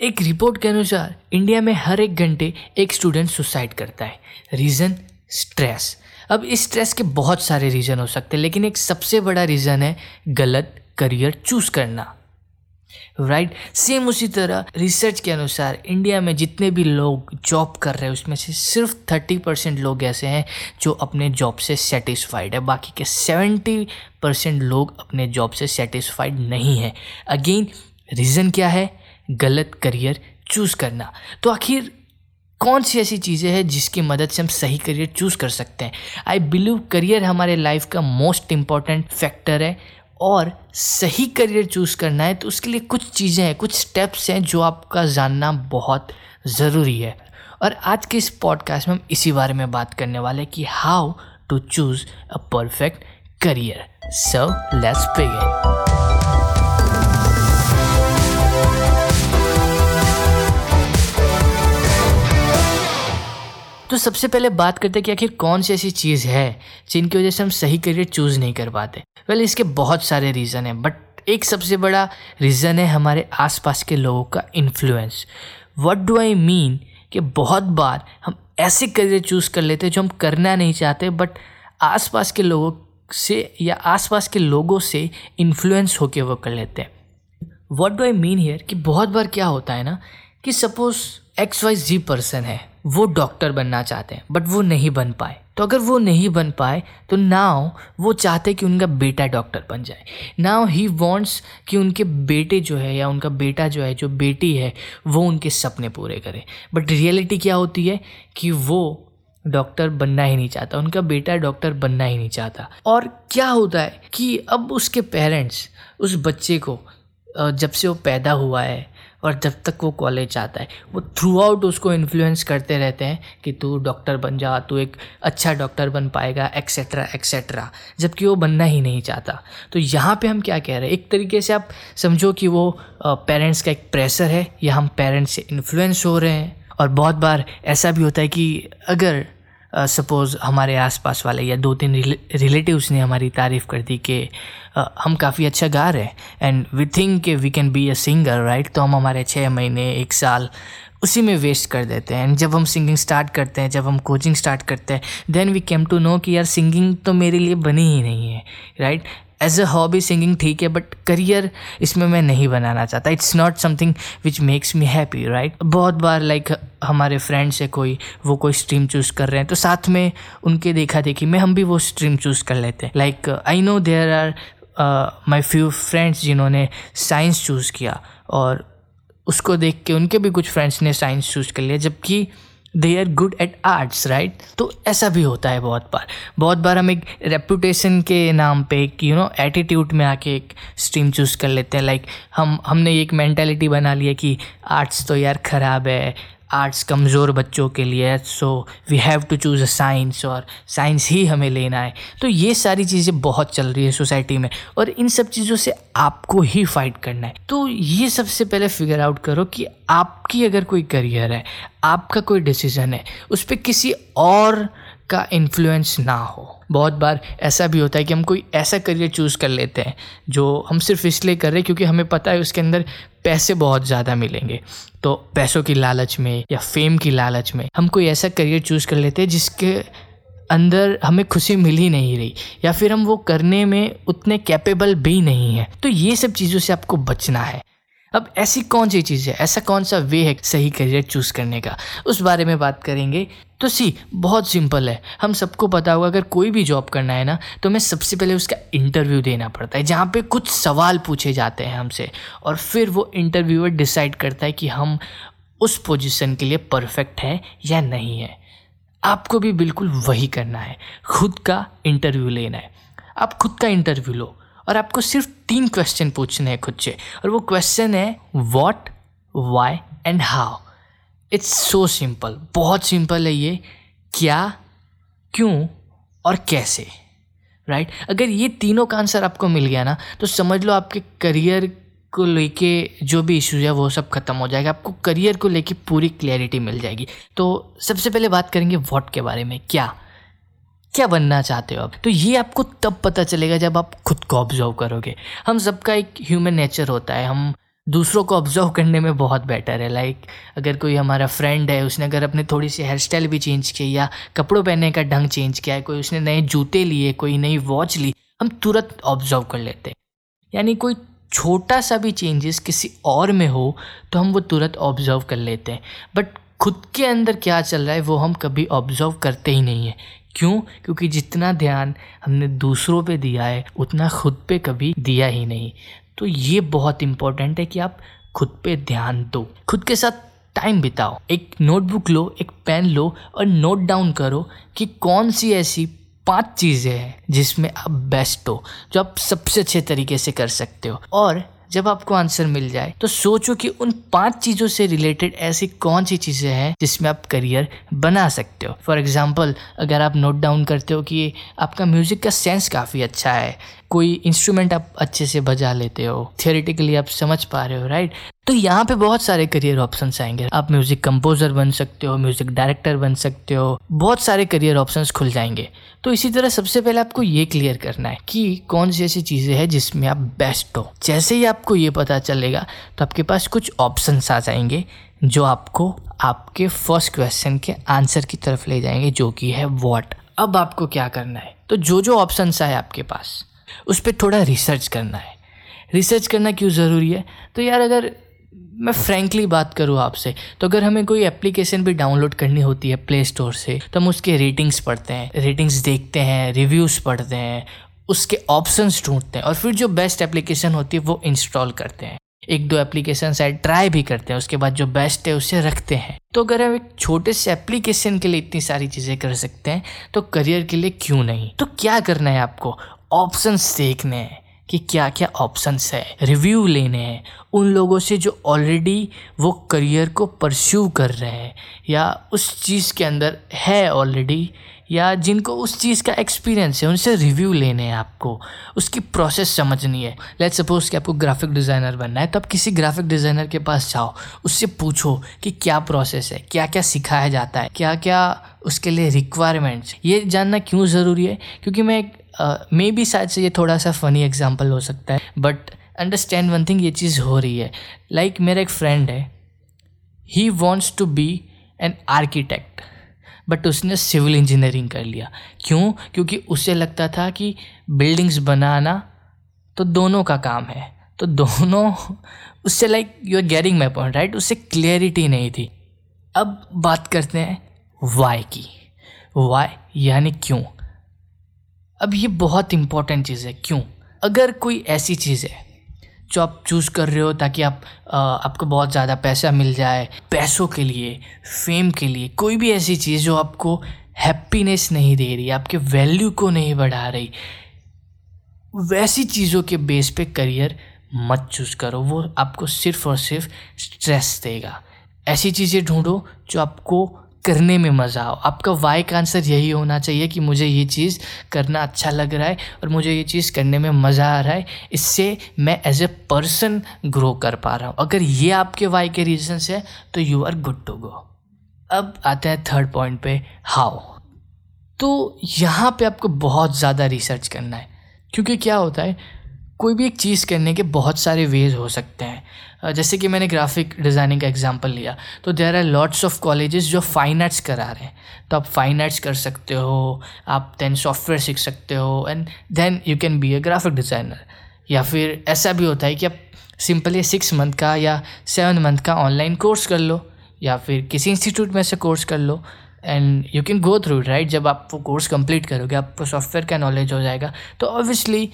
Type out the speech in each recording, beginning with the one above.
एक रिपोर्ट के अनुसार, इंडिया में हर एक घंटे एक स्टूडेंट सुसाइड करता है। Reason, stress. अब इस स्ट्रेस के बहुत सारे रीज़न हो सकते हैं, लेकिन एक सबसे बड़ा रीज़न है गलत करियर चूज़ करना। Right right? सेम उसी तरह रिसर्च के अनुसार, इंडिया में जितने भी लोग जॉब कर रहे हैं, उसमें से सिर्फ़ थर्टी परसेंट लोग ऐसे हैं जो अपने जॉब से सेटिस्फाइड है। बाकी के सेवेंटी परसेंट लोग अपने जॉब से सेटिस्फाइड नहीं है। अगेन रीज़न क्या है? गलत करियर चूज़ करना। तो आखिर कौन सी ऐसी चीज़ें हैं जिसकी मदद से हम सही करियर चूज़ कर सकते हैं? आई बिलीव करियर हमारे लाइफ का मोस्ट इंपॉर्टेंट फैक्टर है और सही करियर चूज़ करना है तो उसके लिए कुछ चीज़ें हैं, कुछ स्टेप्स हैं जो आपका जानना बहुत ज़रूरी है। और आज के इस पॉडकास्ट में हम इसी बारे में बात करने वाले हैं कि how to choose a perfect career so let's begin तो सबसे पहले बात करते हैं कि आखिर कौन सी ऐसी चीज़ है जिनकी वजह से हम सही करियर चूज़ नहीं कर पाते। वेल well, इसके बहुत सारे रीज़न हैं बट एक सबसे बड़ा रीज़न है हमारे आसपास के लोगों का influence what do I mean कि बहुत बार हम ऐसे करियर चूज़ कर लेते हैं जो हम करना नहीं चाहते बट आसपास के लोगों से या आसपास के लोगों से इन्फ्लुएंस होके वो कर लेते हैं। What do I mean here कि बहुत बार क्या होता है ना कि suppose X Y Z person है। वो डॉक्टर बनना चाहते हैं बट वो नहीं बन पाए। तो अगर वो नहीं बन पाए तो नाव वो चाहते कि उनका बेटा डॉक्टर बन जाए। नाव ही वॉन्ट्स कि उनके बेटे जो है या उनका बेटा जो है, जो बेटी है, वो उनके सपने पूरे करे। बट रियलिटी क्या होती है कि वो डॉक्टर बनना ही नहीं चाहता, उनका बेटा डॉक्टर बनना ही नहीं चाहता। और क्या होता है कि अब उसके पेरेंट्स उस बच्चे को जब से वो पैदा हुआ है और जब तक वो कॉलेज जाता है, वो थ्रू आउट उसको इन्फ्लुएंस करते रहते हैं कि तू डॉक्टर बन जा, तू एक अच्छा डॉक्टर बन पाएगा एक्सेट्रा एक्सेट्रा जबकि वो बनना ही नहीं चाहता। तो यहाँ पे हम क्या कह रहे हैं? एक तरीके से आप समझो कि वो पेरेंट्स का एक प्रेशर है, या हम पेरेंट्स से इन्फ्लुएंस हो रहे हैं, और बहुत बार ऐसा भी होता है कि अगर सपोज़ हमारे आसपास वाले या दो तीन रिलेटिव्स ने हमारी तारीफ़ कर दी कि हम काफ़ी अच्छा गा रहे हैं। एंड वी थिंक के we can be a singer right तो हम हमारे छः महीने, एक साल उसी में वेस्ट कर देते हैं। एंड जब हम सिंगिंग स्टार्ट करते हैं जब हम कोचिंग स्टार्ट करते हैं then we came to know कि यार सिंगिंग तो मेरे लिए बनी ही नहीं है right as a hobby singing ठीक है बट करियर इसमें मैं नहीं बनाना चाहता। It's not something which makes me happy right बहुत बार लाइक like, हमारे फ्रेंड्स है कोई वो कोई स्ट्रीम चूज़ कर रहे हैं तो साथ में उनके देखा देखी में हम भी वो स्ट्रीम चूज़ कर लेते हैं। Like I know there are my few friends जिन्होंने साइंस चूज़ किया और उसको देख के उनके भी कुछ फ्रेंड्स ने साइंस चूज़ कर लिया जबकि they are good at arts right तो ऐसा भी होता है बहुत बार। बहुत बार हम एक रेपूटेशन के नाम पे एक यू नो एटीट्यूड में आके एक स्ट्रीम चूज़ कर लेते हैं। लाइक like, हम हमने एक मैंटेलिटी बना लिया कि आर्ट्स तो यार ख़राब है आर्ट्स कमज़ोर बच्चों के लिए so we have to choose a science और साइंस ही हमें लेना है। तो ये सारी चीज़ें बहुत चल रही है सोसाइटी में और इन सब चीज़ों से आपको ही फाइट करना है। तो ये सबसे पहले फिगर आउट करो कि आपकी अगर कोई करियर है, आपका कोई डिसीज़न है, उस पर किसी और का इन्फ्लुएंस ना हो। बहुत बार ऐसा भी होता है कि हम कोई ऐसा करियर चूज़ कर लेते हैं, जो हम सिर्फ़ इसलिए कर रहे हैं क्योंकि हमें पता है उसके अंदर पैसे बहुत ज़्यादा मिलेंगे। तो पैसों की लालच में या फेम की लालच में हम कोई ऐसा करियर चूज़ कर लेते हैं जिसके अंदर हमें खुशी मिल ही नहीं रही, या फिर हम वो करने में उतने कैपेबल भी नहीं हैं। तो ये सब चीज़ों से आपको बचना है। अब ऐसी कौन सी चीज़ है? ऐसा कौन सा वे है सही करियर चूज़ करने का? उस बारे में बात करेंगे। तो सी, बहुत सिंपल है। हम सबको पता होगा, अगर कोई भी जॉब करना है ना तो हमें सबसे पहले उसका इंटरव्यू देना पड़ता है, जहाँ पे कुछ सवाल पूछे जाते हैं हमसे, और फिर वो इंटरव्यूअर डिसाइड करता है कि हम उस पोजीशन के लिए परफेक्ट है या नहीं है। आपको भी बिल्कुल वही करना है, खुद का इंटरव्यू लेना है। आप खुद का इंटरव्यू लो, और आपको सिर्फ़ तीन क्वेश्चन पूछने हैं खुद से, और वो क्वेश्चन है what why and how it's so simple बहुत सिंपल है ये. क्या? क्यों? और कैसे? Right right? अगर ये तीनों का आंसर आपको मिल गया ना तो समझ लो आपके करियर को लेके जो भी इश्यूज़ है, वो सब खत्म हो जाएगा. आपको करियर को लेके पूरी क्लैरिटी मिल जाएगी. तो सबसे पहले बात करेंगे वॉट के बारे में. क्या? क्या बनना चाहते हो आप? तो ये आपको तब पता चलेगा जब आप खुद को ऑब्ज़र्व करोगे. हम सबका एक ह्यूमन नेचर होता है. हम दूसरों को ऑब्ज़र्व करने में बहुत बेटर है। लाइक अगर कोई हमारा फ्रेंड है, उसने अगर अपने थोड़ी सी हेयर स्टाइल भी चेंज की या कपड़ों पहनने का ढंग चेंज किया है, कोई उसने नए जूते लिए, कोई नई वॉच ली, हम तुरंत ऑब्ज़र्व कर लेते हैं। यानी कोई छोटा सा भी चेंजेस किसी और में हो तो हम वो तुरंत ऑब्ज़र्व कर लेते हैं। बट खुद के अंदर क्या चल रहा है, वो हम कभी ऑब्ज़र्व करते ही नहीं है। क्यों? क्योंकि जितना ध्यान हमने दूसरों पे दिया है, उतना खुद पे कभी दिया ही नहीं। तो ये बहुत इम्पोर्टेंट है कि आप खुद पे ध्यान दो। खुद के साथ टाइम बिताओ। एक नोटबुक लो, एक पेन लो और नोट डाउन करो कि कौन सी ऐसी पाँच चीज़ें हैं जिसमें आप बेस्ट हो, जो आप सबसे अच्छे तरीके से कर सकते हो। और जब आपको आंसर मिल जाए तो सोचो कि उन पाँच चीज़ों से रिलेटेड ऐसी कौन सी चीज़ें हैं जिसमें आप करियर बना सकते हो। फॉर एग्ज़ाम्पल अगर आप नोट डाउन करते हो कि आपका म्यूज़िक का सेंस काफ़ी अच्छा है कोई इंस्ट्रूमेंट आप अच्छे से बजा लेते हो थियोरिटिकली आप समझ पा रहे हो राइट तो यहाँ पे बहुत सारे करियर ऑप्शन आएँगे। आप म्यूज़िक कंपोजर बन सकते हो म्यूज़िक डायरेक्टर बन सकते हो, बहुत सारे करियर ऑप्शन खुल जाएँगे। तो इसी तरह सबसे पहले आपको ये क्लियर करना है कि कौन सी ऐसी चीज़ें हैं जिसमें आप बेस्ट हो। जैसे ही आपको ये पता चलेगा तो आपके पास कुछ ऑप्शन आ जाएँगे, जो आपको आपके फ़र्स्ट क्वेश्चन के आंसर की तरफ़ ले जाएँगे, जो कि है वॉट अब आपको क्या करना है? तो जो जो ऑप्शन आए आपके पास उस पर थोड़ा रिसर्च करना है। रिसर्च करना क्यों ज़रूरी है? तो यार अगर मैं फ्रेंकली बात करूँ आपसे तो अगर हमें कोई एप्लीकेशन भी डाउनलोड करनी होती है प्ले स्टोर से तो हम उसके रेटिंग्स पढ़ते हैं रेटिंग्स देखते हैं रिव्यूज़ पढ़ते हैं, उसके ऑप्शंस ढूंढते हैं और फिर जो बेस्ट एप्लीकेशन होती है वो इंस्टॉल करते हैं। एक दो एप्लीकेशन शायद ट्राई भी करते हैं, उसके बाद जो बेस्ट है उसे रखते हैं। तो अगर हम एक छोटे से एप्लीकेशन के लिए इतनी सारी चीज़ें कर सकते हैं तो करियर के लिए क्यों नहीं? तो क्या करना है आपको? ऑप्शंस देखने हैं कि क्या क्या ऑप्शंस है रिव्यू लेने हैं, उन लोगों से जो ऑलरेडी वो करियर को परस्यू कर रहे हैं, या उस चीज़ के अंदर है ऑलरेडी या जिनको उस चीज़ का एक्सपीरियंस है, उनसे रिव्यू लेने हैं आपको। उसकी प्रोसेस समझनी है। लेट सपोज़ कि आपको ग्राफिक डिज़ाइनर बनना है तो आप किसी ग्राफिक डिज़ाइनर के पास जाओ, उससे पूछो कि क्या प्रोसेस है क्या क्या सिखाया जाता है क्या क्या उसके लिए रिक्वायरमेंट्स ये जानना क्यों ज़रूरी है? क्योंकि मैं एक मे बी शायद से ये थोड़ा सा फ़नी एग्ज़ाम्पल हो सकता है बट अंडरस्टैंड वन थिंग ये चीज़ हो रही है। लाइक like, मेरा एक फ्रेंड है he wants to be an architect but उसने सिविल इंजीनियरिंग कर लिया। क्यों? क्योंकि उसे लगता था कि बिल्डिंग्स बनाना तो दोनों का काम है। तो दोनों उससे like you are getting my point right उससे क्लियरिटी नहीं थी। अब बात करते हैं वाई की। वाई यानी क्यों? अब ये बहुत इंपॉर्टेंट चीज़ है। क्यों? अगर कोई ऐसी चीज़ है जो आप चूज़ कर रहे हो ताकि आप आ, आपको बहुत ज़्यादा पैसा मिल जाए पैसों के लिए फेम के लिए कोई भी ऐसी चीज़ जो आपको हैप्पीनेस नहीं दे रही आपके वैल्यू को नहीं बढ़ा रही वैसी चीज़ों के बेस पे करियर मत चूज़ करो। वो आपको सिर्फ़ और सिर्फ़ स्ट्रेस देगा। ऐसी चीज़ें ढूंढो जो आपको करने में मज़ा आओ। आपका वाई का आंसर यही होना चाहिए कि मुझे ये चीज़ करना अच्छा लग रहा है और मुझे ये चीज़ करने में मज़ा आ रहा है। इससे मैं एज ए पर्सन ग्रो कर पा रहा हूँ। अगर ये आपके वाई के रीजन्स है तो you are good to go अब आता है थर्ड पॉइंट पे हाउ तो यहाँ पे आपको बहुत ज़्यादा रिसर्च करना है। क्योंकि क्या होता है कोई भी एक चीज़ करने के बहुत सारे वेज हो सकते हैं। जैसे कि मैंने ग्राफिक डिज़ाइनिंग का एग्जांपल लिया तो there are lots of colleges जो फाइन आर्ट्स करा रहे हैं। तो आप फाइन आर्ट्स कर सकते हो, आप देन सॉफ्टवेयर सीख सकते हो and then you can be a graphic designer या फिर ऐसा भी होता है कि आप सिंपली सिक्स मंथ का या सेवन मंथ का ऑनलाइन कोर्स कर लो, या फिर किसी इंस्टीट्यूट में से कोर्स कर लो and you can go through right जब आप वो कोर्स कंप्लीट करोगे, आपको सॉफ्टवेयर का नॉलेज हो जाएगा। तो ऑब्वियसली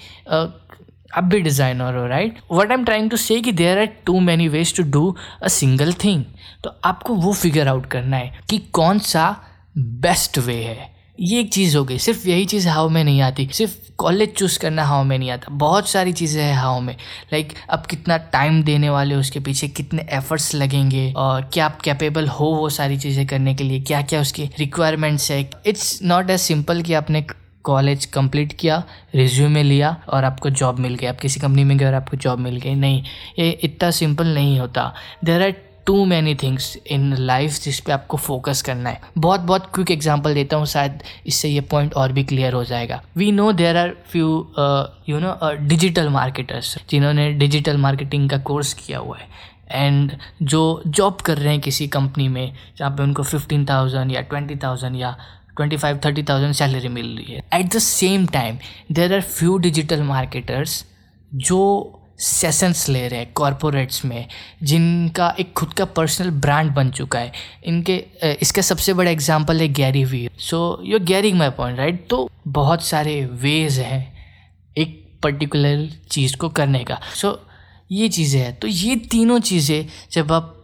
आप भी डिज़ाइनर हो right what I am trying to say कि there are too many ways to do a single thing तो आपको वो फिगर आउट करना है कि कौन सा बेस्ट वे है। ये एक चीज़ हो गई। सिर्फ़ यही चीज़ हाउ में नहीं आती। सिर्फ़ कॉलेज चूज़ करना हाउ में नहीं आता। बहुत सारी चीज़ें हैं हाउ में। लाइक like, आप कितना टाइम देने वाले उसके पीछे कितने एफर्ट्स लगेंगे और क्या आप कैपेबल हो वो सारी चीज़ें करने के लिए? क्या क्या उसकी रिक्वायरमेंट्स है? इट्स नॉट एज सिंपल कि आपने कॉलेज कंप्लीट किया, रिज्यूमे लिया और आपको जॉब मिल गई। आप किसी कंपनी में गए और आपको जॉब मिल गई। नहीं, ये इतना सिंपल नहीं होता। There are too many things in life जिस पे आपको फोकस करना है। बहुत बहुत क्विक एग्जांपल देता हूँ, शायद इससे ये पॉइंट और भी क्लियर हो जाएगा। We know there are few you know digital marketers जिन्होंने डिजिटल मार्केटिंग का कोर्स किया हुआ है। एंड जो जॉब कर रहे हैं किसी कंपनी में, जहाँ पे उनको फिफ्टीन थाउज़ेंड या ट्वेंटी थाउज़ेंड या twenty five thirty thousand salary मिल रही है। At the same time there are few digital marketers जो सेशंस ले रहे हैं कॉरपोरेट्स में जिनका एक खुद का पर्सनल ब्रांड बन चुका है। इनके इसका सबसे बड़ा एग्जांपल है Gary Vee so you getting my point right तो बहुत सारे वेज हैं एक पर्टिकुलर चीज़ को करने का। सो so, ये चीज़ें हैं। तो ये तीनों चीज़ें जब आप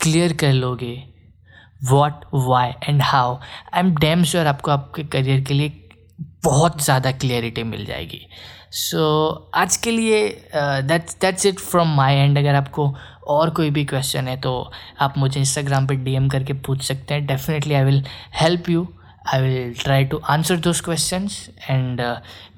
क्लियर कर लोगे what why and how I am damn sure आपको आपके करियर के लिए बहुत ज़्यादा क्लियरिटी मिल जाएगी. सो so, आज के लिए that's that's it from my end अगर आपको और कोई भी क्वेश्चन है तो आप मुझे इंस्टाग्राम पे डीएम करके पूछ सकते हैं. Definitely I will help you I will try to answer those question and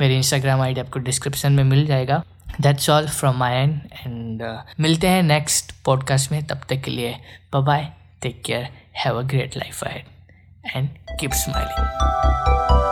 मेरे इंस्टाग्राम आई डी आपको डिस्क्रिप्शन में मिल जाएगा. That's all from my end and मिलते हैं नेक्स्ट पॉडकास्ट में. तब तक के लिए bye Take care, have a great life ahead, and keep smiling.